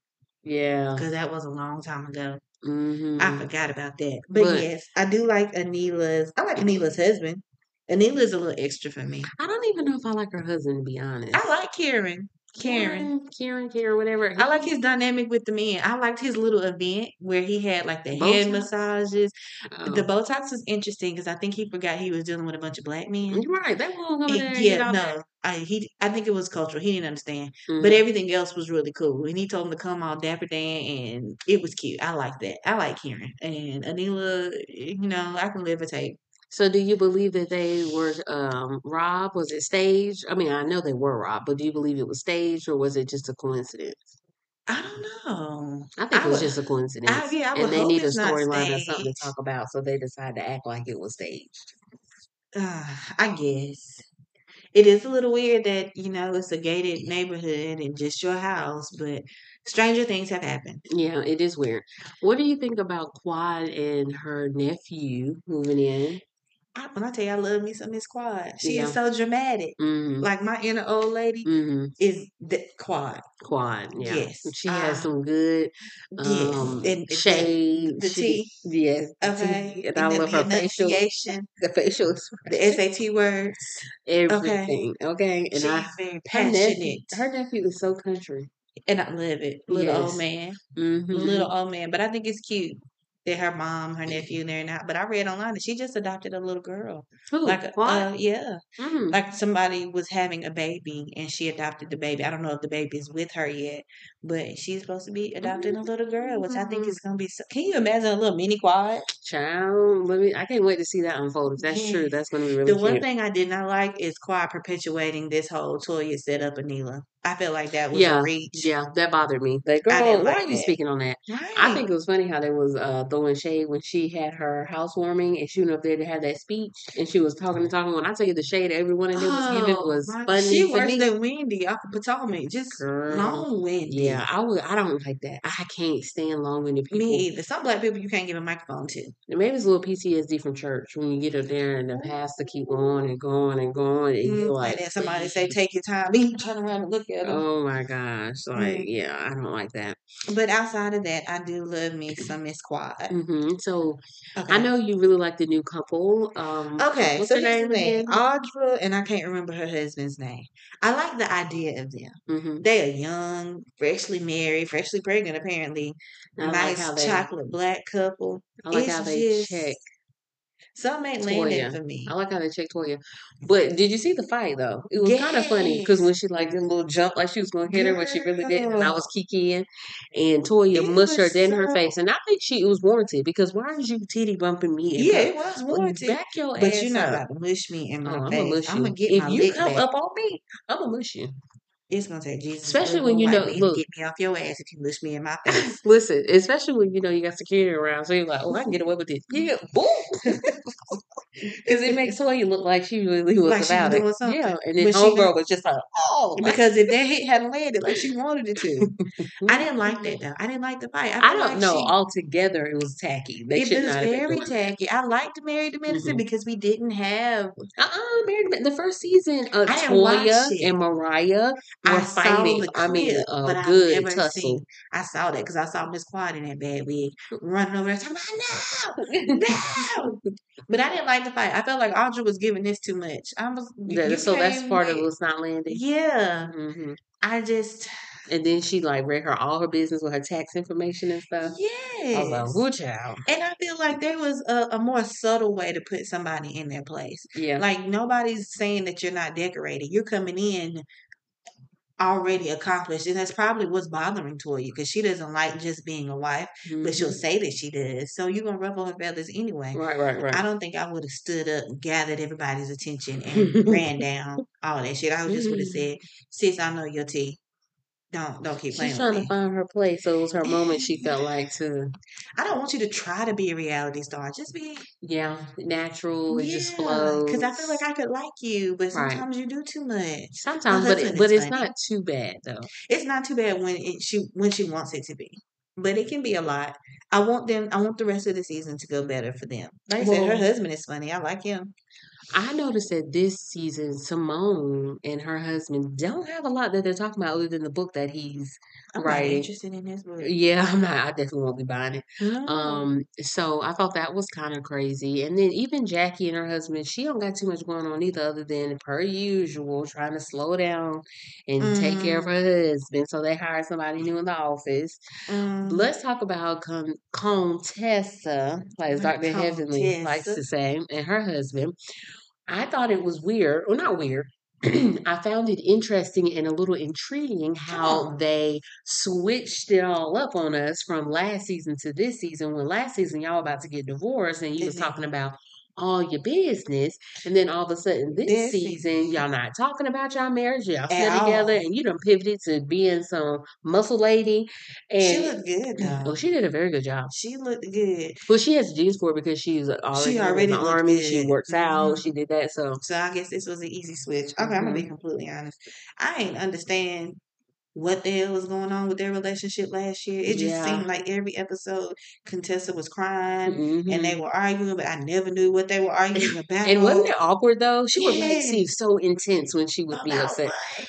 Yeah. because that was a long time ago. hmm I forgot about that. But, But- yes, I do like Anila's. I like Anila's husband. Anila's a little extra for me. I don't even know if I like her husband to be honest. I like Karen. Karen. Karen, Karen, whatever. I like his dynamic with the men. I liked his little event where he had like the Botox? head massages. Oh. The Botox was interesting because I think he forgot he was dealing with a bunch of black men. You're right. They won't come there yeah, no, I he I think it was cultural. He didn't understand, that. but mm-hmm. everything else was really cool. And he told him to come all dapper Dan, and it was cute. I like that. I like Karen and Anila. You know, I can tape. So, do you believe that they were um, robbed? Was it staged? I mean, I know they were robbed, but do you believe it was staged or was it just a coincidence? I don't know. I think I it was would- just a coincidence. I, yeah, I and they need a storyline or something to talk about, so they decided to act like it was staged. Uh, I guess it is a little weird that you know it's a gated neighborhood and just your house, but stranger things have happened. Yeah, it is weird. What do you think about Quad and her nephew moving in? I, when I tell you I love me some Miss Quad, she Yeah. is so dramatic. Mm-hmm. Like my inner old lady Mm-hmm. is the Quad. Quad, yeah. Yes. She has Ah. some good Yes, um, and- and shade. the She- tea. Yes. the Okay, tea. And I then love the her facial, the facial the SAT words. everything. Okay. And She's I, very her passionate, nephew, her nephew is so country. and I love it. Little Yes. old man, Mm-hmm. little old man, but I think it's cute. They're her mom, her nephew, and they're not. But I read online that she just adopted a little girl. Who? Like, what? uh, yeah, Mm. like somebody was having a baby and she adopted the baby. I don't know if the baby is with her yet, but she's supposed to be adopting a little girl, which I think is gonna be. So, can you imagine a little mini quad? Child, let me. I can't wait to see that unfold. If that's true, that's going to be really The one thing I did not like is Quad perpetuating this whole Toya setup Neela. I felt like that was Yeah, a reach. yeah, that bothered me. Like, I girl, didn't why like are you that. speaking on that? Right. I think it was funny how they was uh, throwing shade when she had her housewarming and she went up there to have that speech and she was talking and talking. When I tell you the shade everyone in there was giving Oh, was funny She worse than Wendy off of Potomac. Just Girl, long winded. Yeah, I would. I don't like that. I can't stand long-winded people. Me either. Some black people you can't give a microphone to. And Maybe it's a little PTSD from church when you get up there and the pastor keep going and going and going and you're Mm, like, and then somebody say, "Take your time." You turn around and look at them. oh my gosh, like Mm. yeah, I don't like that. But outside of that, I do love me some Miss Quad. hmm So Okay. I know you really like the new couple. Um, Okay, what's so her name again? Audra and I can't remember her husband's name. I like the idea of them. They are young, freshly married, freshly pregnant, apparently. I like nice they. chocolate black couple. I like it's how they just- check. Some ain't landing for me. I like how they check Toya. But did you see the fight though? It was kind of funny because when she like did a little jump like she was going to hit her, but she really didn't. And I was kikiing, and Toya It mushed her dead in her face. And I think she it was warranted because why are you titty bumping me? Yeah, it was warranted. Back your But ass you're not up. about to mush me in Oh, my I'm gonna mush I'm you. gonna get if my you come back. up on me, I'm gonna mush you. It's gonna take Jesus, Especially when you know- look. get me off your ass if you mush me in my face. Listen, especially when you know you got security around, so you're like, "Oh, I can get away with this." Yeah, boom. Because it makes Toya look like she really was Like about was it. something. Yeah, and then homegirl was just like, "Oh, my because if that hit hadn't landed like she wanted it to, I didn't like that though. I didn't like the fight. I, I don't like know. She, Altogether, it was tacky. They it was not have been very tacky. I liked Married to Medicine Mhm. because we didn't have. Uh-uh, Married the first season, uh, watch Toya and Mariah were I saw the I mean, a but I've good tussle. seen. I saw that because I saw Miss Quad in that bad wig running over there talking about no, no. But I didn't like the fight. I felt like Audra was giving this too much. I was That- so that's part of with- what's not landing. Yeah, hmm I just And then she like read her all her business with her tax information and stuff. I yes. was like, "Woo, child." And I feel like there was a, a more subtle way to put somebody in their place. Yeah. Like nobody's saying that you're not decorated. You're coming in already accomplished, and that's probably what's bothering Toya because she doesn't like just being a wife, but she'll Mhm. say that she does. So you're gonna ruffle her feathers anyway. Right, right, right. I don't think I would have stood up, gathered everybody's attention, and ran down all that shit. I just would have said, "Sis, I know your tea. Don't don't keep playing She's trying to find her place, so it was her moment. She felt like to, I don't want you to try to be a reality star. Just be yeah, natural. It just flows. Because I feel like I could like you, but Right. sometimes you do too much. sometimes, but it, but it's funny. not too bad though. It's not too bad when it she when she wants it to be, but it can be a lot. I want them. I want the rest of the season to go better for them. Like I said, her husband is funny. I like him. I noticed that this season, Simone and her husband don't have a lot that they're talking about other than the book that he's I'm not interested in this book. Yeah, I'm not. I definitely won't be buying it. No. Um, so I thought that was kind of crazy. And then even Jackie and her husband, she don't got too much going on either, other than per usual, trying to slow down and take care of Mm. her husband. So they hired somebody new in the office. Um, Let's talk about Con- Contessa, like Dr. Heavenly likes to say, and her husband. I thought it was weird, well, not weird. I found it interesting and a little intriguing how they switched it all up on us from last season to this season. When last season y'all about to get divorced and you was mm-hmm. talking about all your business, and then all of a sudden this This season y'all not talking about y'all marriage, y'all still together, all. and you done pivoted to being some muscle lady. And she looked good Though. well, she did a very good job. She looked good. Well, she has genes for it because she's already, She in already the looked army. She works out. Mhm. She did that. So So I guess this was an easy switch. Okay, I'm gonna be Mhm. completely honest. I ain't understand what the hell was going on with their relationship last year. It just Yeah. seemed like every episode Contessa was crying and Mhm. they were arguing, but I never knew what they were arguing about. And wasn't it awkward though? She would make seem so intense when she would be upset, what?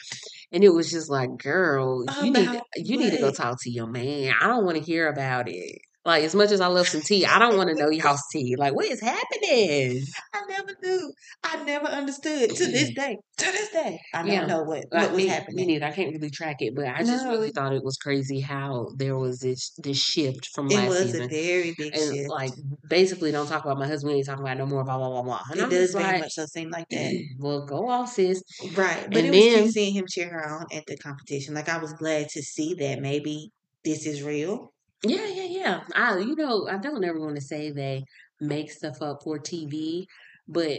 and it was just like, "Girl, you need About you need to go talk to your man. I don't want to hear about it." Like as much as I love some tea, I don't want to know y'all's tea. Like what is happening? I never knew. I never understood to this day. To this day, I don't Yeah. know what Like what was me, me happening. neither. I can't really track it, but I just really thought it was crazy how there was this this shift from It last was season. a very big and shift. like basically don't talk about my husband, we ain't talking about no more, blah blah blah blah. And it I'm does very like, much so seem like that. well, go off, sis. Right. But And it was then- cute seeing him cheer her on at the competition. Like I was glad to see that maybe this is real. Yeah, yeah, yeah. I, you know, I don't ever want to say they make stuff up for TV, but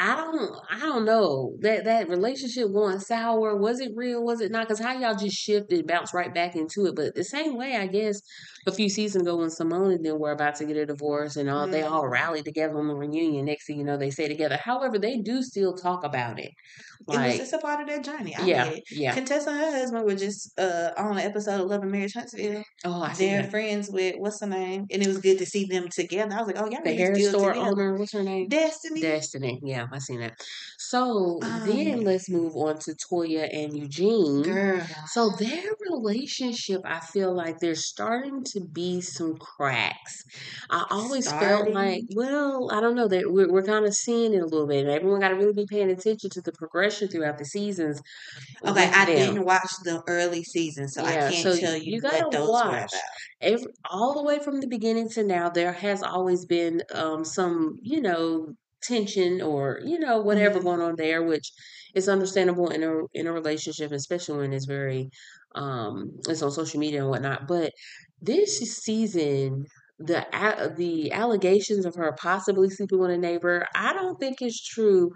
I don't, I don't know that that relationship going sour. Was it real? Was it not? Because how y'all just shifted, bounced right back into it. But the same way, I guess, a few seasons ago when Simone and them were about to get a divorce and all, they all Mhm. rallied together on the reunion. Next thing you know, they stay together. However, they do still talk about it. it was Like, it's a part of their journey. I yeah, get it. yeah. Contessa and her husband were just uh, on an episode of Love and Marriage Huntsville. Oh, I see They're that. friends with what's her name, and it was good to see them together. I was like, oh, y'all The hair still store together. owner, what's her name? Destiny. Destiny. Yeah, I seen that. So then Um, let's move on to Toya and Eugene. Girl. So their relationship, I feel like there's starting to be some cracks. I always felt like, well, I don't know that we're, we're kind of seeing it a little bit, and everyone got to really be paying attention to the progression throughout the seasons. Okay, I them. didn't watch the early season, so Yeah, I can't so tell you you, gotta what those were watch. about. every all the way from the beginning to now there has always been um some you know tension or you know whatever Mhm. going on there which is understandable in a in a relationship especially when it's very um it's on social media and whatnot but this season the a- the allegations of her possibly sleeping with a neighbor i don't think is true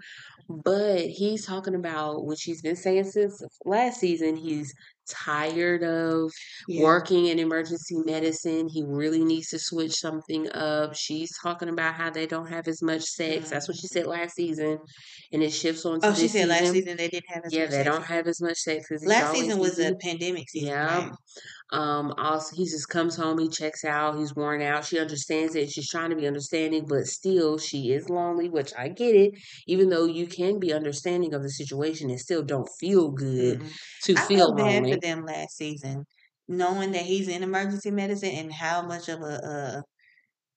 but he's talking about which he's been saying since last season he's tired of Yeah. working in emergency medicine. He really needs to switch something up. She's talking about how they don't have as much sex. That's what she said mm-hmm. last season. And it shifts on to Oh, she said last season. season they didn't have as Yeah, much they sex. don't have as much sex as Last season was a pandemic season. Yeah. right? Um, also he just comes home, he checks out, he's worn out. She understands it. She's trying to be understanding, but still she is lonely, which I get it. Even though you can be understanding of the situation, it still don't feel good Mm-mm. to I feel bad lonely. for them last season, knowing that he's in emergency medicine and how much of a a,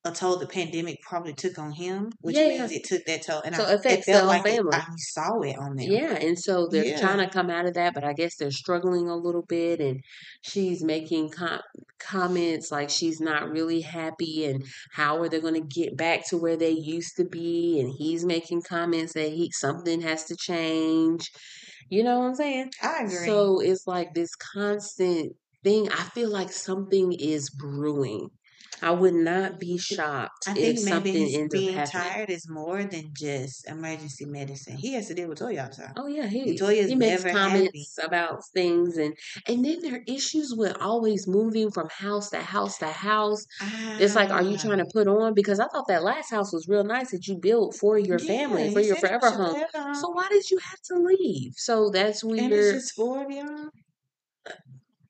a toll the pandemic probably took on him, which Yeah. means it took that toll. And So I, it it affects the whole like it, family. I saw it on them. Yeah, and so they're Yeah. trying to come out of that, but I guess they're struggling a little bit, and she's making com- comments like she's not really happy, and how are they going to get back to where they used to be? And he's making comments that he something has to change. You know what I'm saying? I agree. So it's like this constant thing. I feel like something is brewing. I would not be shocked I if think maybe something his ends up being happening. tired is more than just emergency medicine. He has to deal with Toya all the time. Oh yeah, he Toya's he makes never happy. comments about things and and then there are issues with always moving from house to house to house. It's like, are you trying to Ah, put on? Because I thought that last house was real nice that you built for your family, for your forever was home. So why did you have to leave? So that's And it's weird, just four of y'all.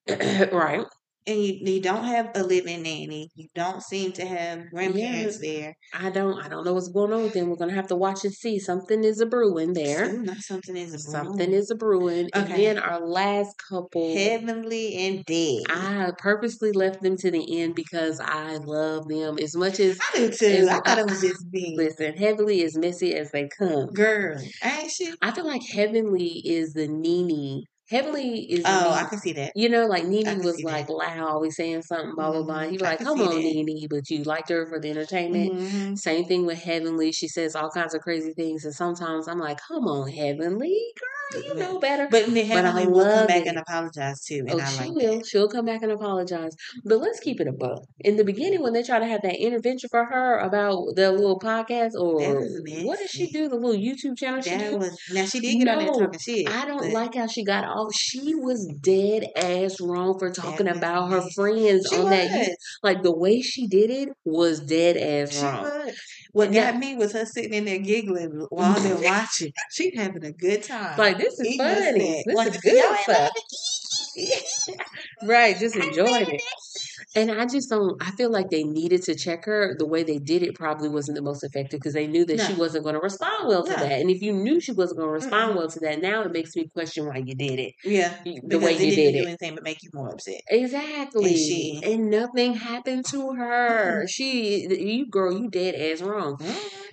right? And you, you don't have a living nanny. You don't seem to have grandparents there. I don't I don't know what's going on with them. We're gonna have to watch and see. Something is a brewing there. Ooh, something is a Something is a brewing. And Okay. then our last couple. Heavenly and dead. I purposely left them to the end because I love them as much as I do too. as I thought it was just me. listen. Heavenly is messy as they come. Girl, ain't she? I feel like Heavenly is the Nene. Heavenly is Oh, I can see that. You know, like Nene was like that. loud, always saying something, blah blah blah. You I like, "Come on, that. Nene," but you liked her for the entertainment. hmm Same thing with Heavenly. She says all kinds of crazy things, and sometimes I'm like, "Come on, Heavenly, girl, you know better." But then But I will come back it. and apologize too, and Oh, I she like will. that. She'll come back and apologize. But let's keep it a buck. In the beginning, when they try to have that intervention for her about the little podcast or what did she do? The little YouTube channel she That do? was now she did get on there No, talking shit, I don't like how she got off. She was dead ass wrong for talking was about her friends She on that. Like the way she did it was dead ass She wrong. was. What Yeah. got me was her sitting in there giggling while they're watching. She having a good time. Like this is funny. This Like is good stuff. Right, just enjoying it. And I just don't. I feel like they needed to check her. The way they did it probably wasn't the most effective because they knew that she wasn't going to respond well to that. And if you knew she wasn't going to respond Mm-mm. well to that, now it makes me question why you did it. Yeah, The way you didn't did do it. anything but make you more upset. Exactly. And she- And nothing happened to her. She, you girl, you dead ass wrong.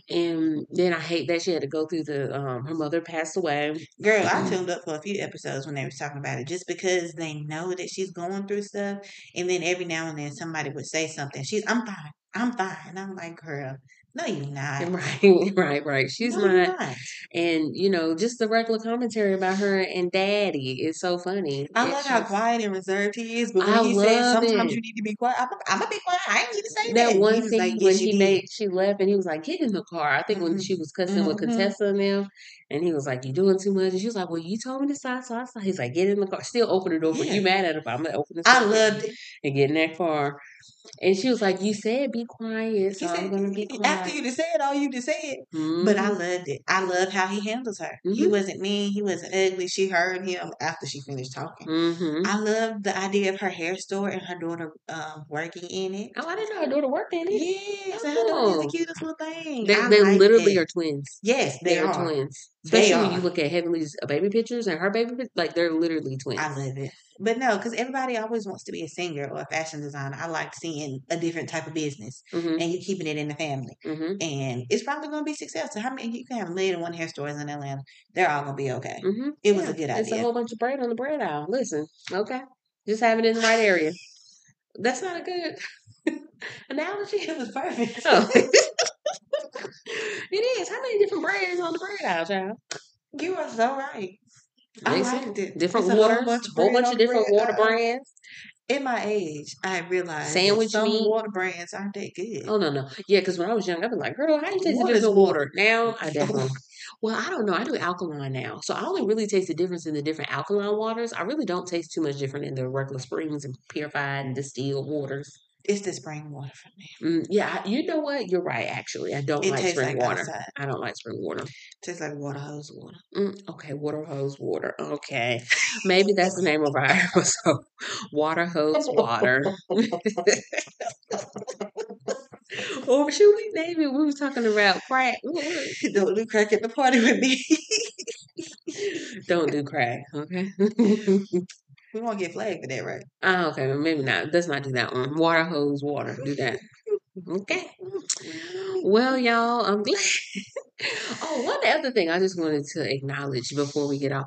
And then I hate that she had to go through the. Um, her mother passed away. Girl. I tuned up for a few episodes when they was talking about it, just because they know that she's going through stuff, and then every now and then somebody would say something. She's, I'm fine, I'm fine. And I'm like, girl, no, you're not. Right, right, right. She's no, not. not. And you know, just the regular commentary about her and Daddy is so funny. I love how quiet and reserved he is, but when I he says sometimes it. you need to be quiet, I'm, I'm gonna be quiet. I ain't need to say that. that one thing like, when he did. made she left and he was like, get in the car. I think when Mhm. she was cussing with Mhm. Contessa and them, and he was like, "You're doing too much? And she was like, Well, you told me to stop, so I stopped. He's like, Get in the car. Still open the door, but Yeah. you mad at him? I'm gonna open the I loved it. and get in that car. And she was like, You said be quiet, so He I'm gonna be quiet. after you just said all you just said, but I Mhm. loved it. I love how he handles her. He Mhm. wasn't mean. He wasn't ugly. She heard him after she finished talking. Mhm. I love the idea of her hair store and her daughter um, working in it. Oh, I didn't know her daughter worked in it. Yes, and her daughter's Oh. the cutest little thing. They, they like literally that. are twins. Yes, they, They, are, are. twins. They Especially when you look at Heavenly's baby pictures and her baby like they're literally twins. I love it. But no, because everybody always wants to be a singer or a fashion designer. I like seeing a different type of business hmm and you keeping it in the family. hmm And it's probably going to be successful. How many? You can have a million and one hair stores in Atlanta. They're all going to be okay. hmm It was a good idea. It's a whole bunch of bread on the bread aisle. Listen, okay, just have it in the right area. That's not a good analogy. It was perfect. Oh. it is. How many different breads on the bread aisle, child? You are so right. I liked it. Different It's a whole bunch of whole bunch of different bread water aisle. Uh, brands. In my age, I realized Sandwich some meat. water brands aren't that good. Oh no, no, yeah. Because when I was young, I'd be like, "Girl, how you taste the difference in water. water?" Now I definitely. Well, I don't know. I do alkaline now, so I only really taste the difference in the different alkaline waters. I really don't taste too much different in the regular springs and purified and distilled waters. It's the spring water for me. Mm, yeah, you know what? You're right. Actually, I don't It like spring like water. outside. I don't like spring water. It tastes like water hose water. Mm, okay, water hose water. Okay, maybe that's the name of our episode. Water hose water. or should we name it? We were talking about crack. Don't do crack at the party with me. Don't do crack. Okay. We won't get flagged for that, right? oh, okay. Maybe not. Let's not do that one. Water hose water. Do that. Okay. Mm-hmm. Well, y'all, I'm glad. oh, one other thing I just wanted to acknowledge before we get off.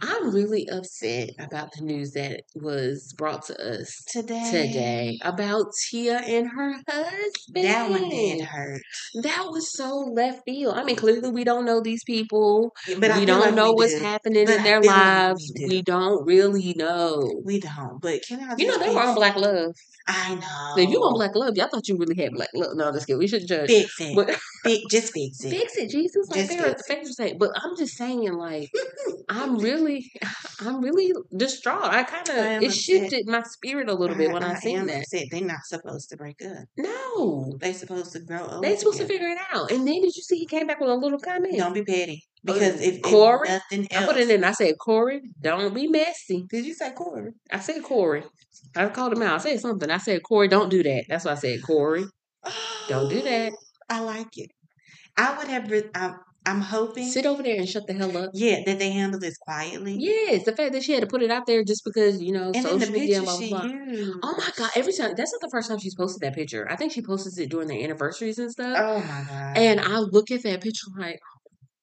I'm really upset about the news that was brought to us Today. today about Tia and her husband. That one did hurt. That was so left field. I mean, clearly we don't know these people. But we don't like know we what's do. happening But in I their feel like lives. we do. We don't really know. We don't. But can I You know, they were on Black Love. I know. If you on Black Love, y'all thought you really had Black Love. No, just kidding. We shouldn't judge. Fix it. But Fi- just fix it. fix it, Jesus. Like Just there are fix things to say. But I'm just saying, like, I'm really, I'm really distraught. I kind of it shifted my spirit a little bit when I, I seen that. upset. They're not supposed to break up. No, They supposed to grow old. they supposed to figure it out. And then did you see he came back with a little comment? Don't be petty. Oh, because if, if Cory? nothing I put it in. I said, Cory, don't be messy. Did you say Cory? I said Cory. I called him out. I said something. I said, Cory, don't do that. That's what I said, Cory. Don't do that. I like it. I would have. I'm, I'm hoping. Sit over there and shut the hell up. Yeah, that they handle this quietly. Yes, the fact that she had to put it out there just because, you know, And social the media blah, blah, blah. Oh my God. Every time, that's not the first time she's posted that picture. I think she posted it during their anniversaries and stuff. Oh my god. And I look at that picture like,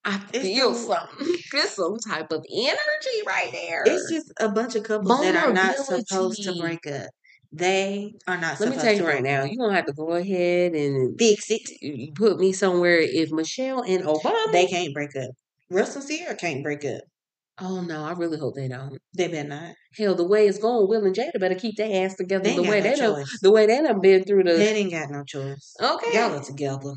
I feel something. Feel some type of energy right there. it's just a bunch of couples that are not supposed to break up. They are not. Let me tell you right now, you're gonna have to go ahead and fix it. put me somewhere. If Michelle and Obama, They can't break up. Russell Ciara can't break up. oh no, I really hope they don't. They better not. Hell, the way it's going, Will and Jada better keep their ass together. They the way no they done, choice. the way they done been through the. They ain't got no choice. okay, Y'all are together.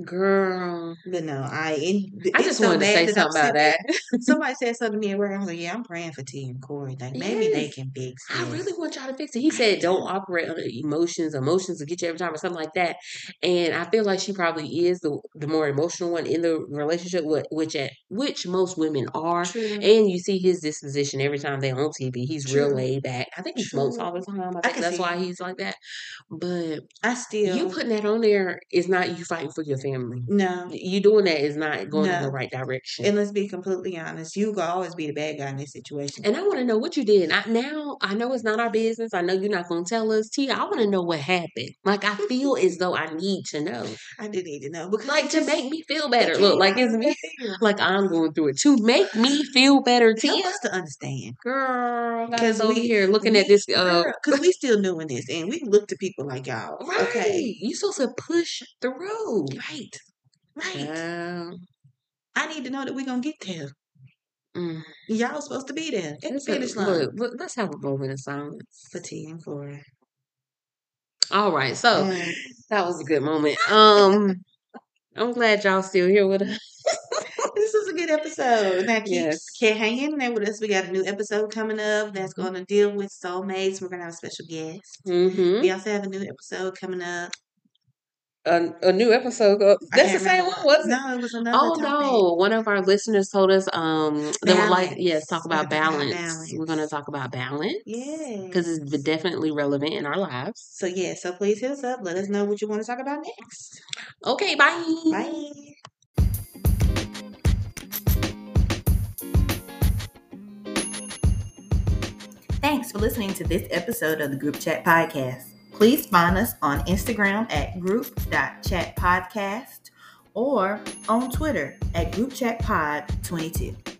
Girl, But no, I and I just so wanted to say something about that. Somebody said something to me at work. I was like, "Yeah, I'm praying for T and Cory. Like maybe they can fix it." I really want y'all to fix it. He said, "Don't operate on emotions. Emotions will get you every time, or something like that." And I feel like she probably is the the more emotional one in the relationship, which at which most women are. True. And you see his disposition every time they're on TV. He's real laid back. I think he smokes all the time. I think that's why it. he's like that. But I still you putting that on there is not you fighting for your family. no. You doing that is not going in the right direction. And let's be completely honest. You will always be the bad guy in this situation. And I want to know what you did. I, now I know it's not our business. I know you're not going to tell us. Tia, I want to know what happened. Like I feel as though I need to know, I do need to know because like to make me feel better. Look, like it's me, like I'm going through it to make me feel better. Help Tia, us to understand. girl, I got 'Cause us over we- here looking at this. Uh, because we still doing this and we look to people like y'all. right, Okay. You're supposed to push through. Right. Right. Child. I need to know that we're gonna get there. Mm. Y'all supposed to be there at the Let's, finish line look, look, let's have a moment of silence. for T and Cory. All right, so Mm. that was a good moment. Um, I'm glad y'all still here with us. this was a good episode. Now keep, Yes. keep hang in there with us. We got a new episode coming up that's going to deal with soulmates. We're gonna have a special guest. Mm-hmm. We also have a new episode coming up. A, a new episode. Go, that's the same remember. one, wasn't it? No, it was another. Oh topic. no! One of our listeners told us um they would like yes talk about We're gonna talk about balance. balance. We're gonna talk about balance Yeah. because it's definitely relevant in our lives. So yeah, so please hit us up. Let us know what you want to talk about next. Okay, bye. Bye. Thanks for listening to this episode of the Group Chat Podcast. Please find us on Instagram at group.chatpodcast or on Twitter at groupchatpod22.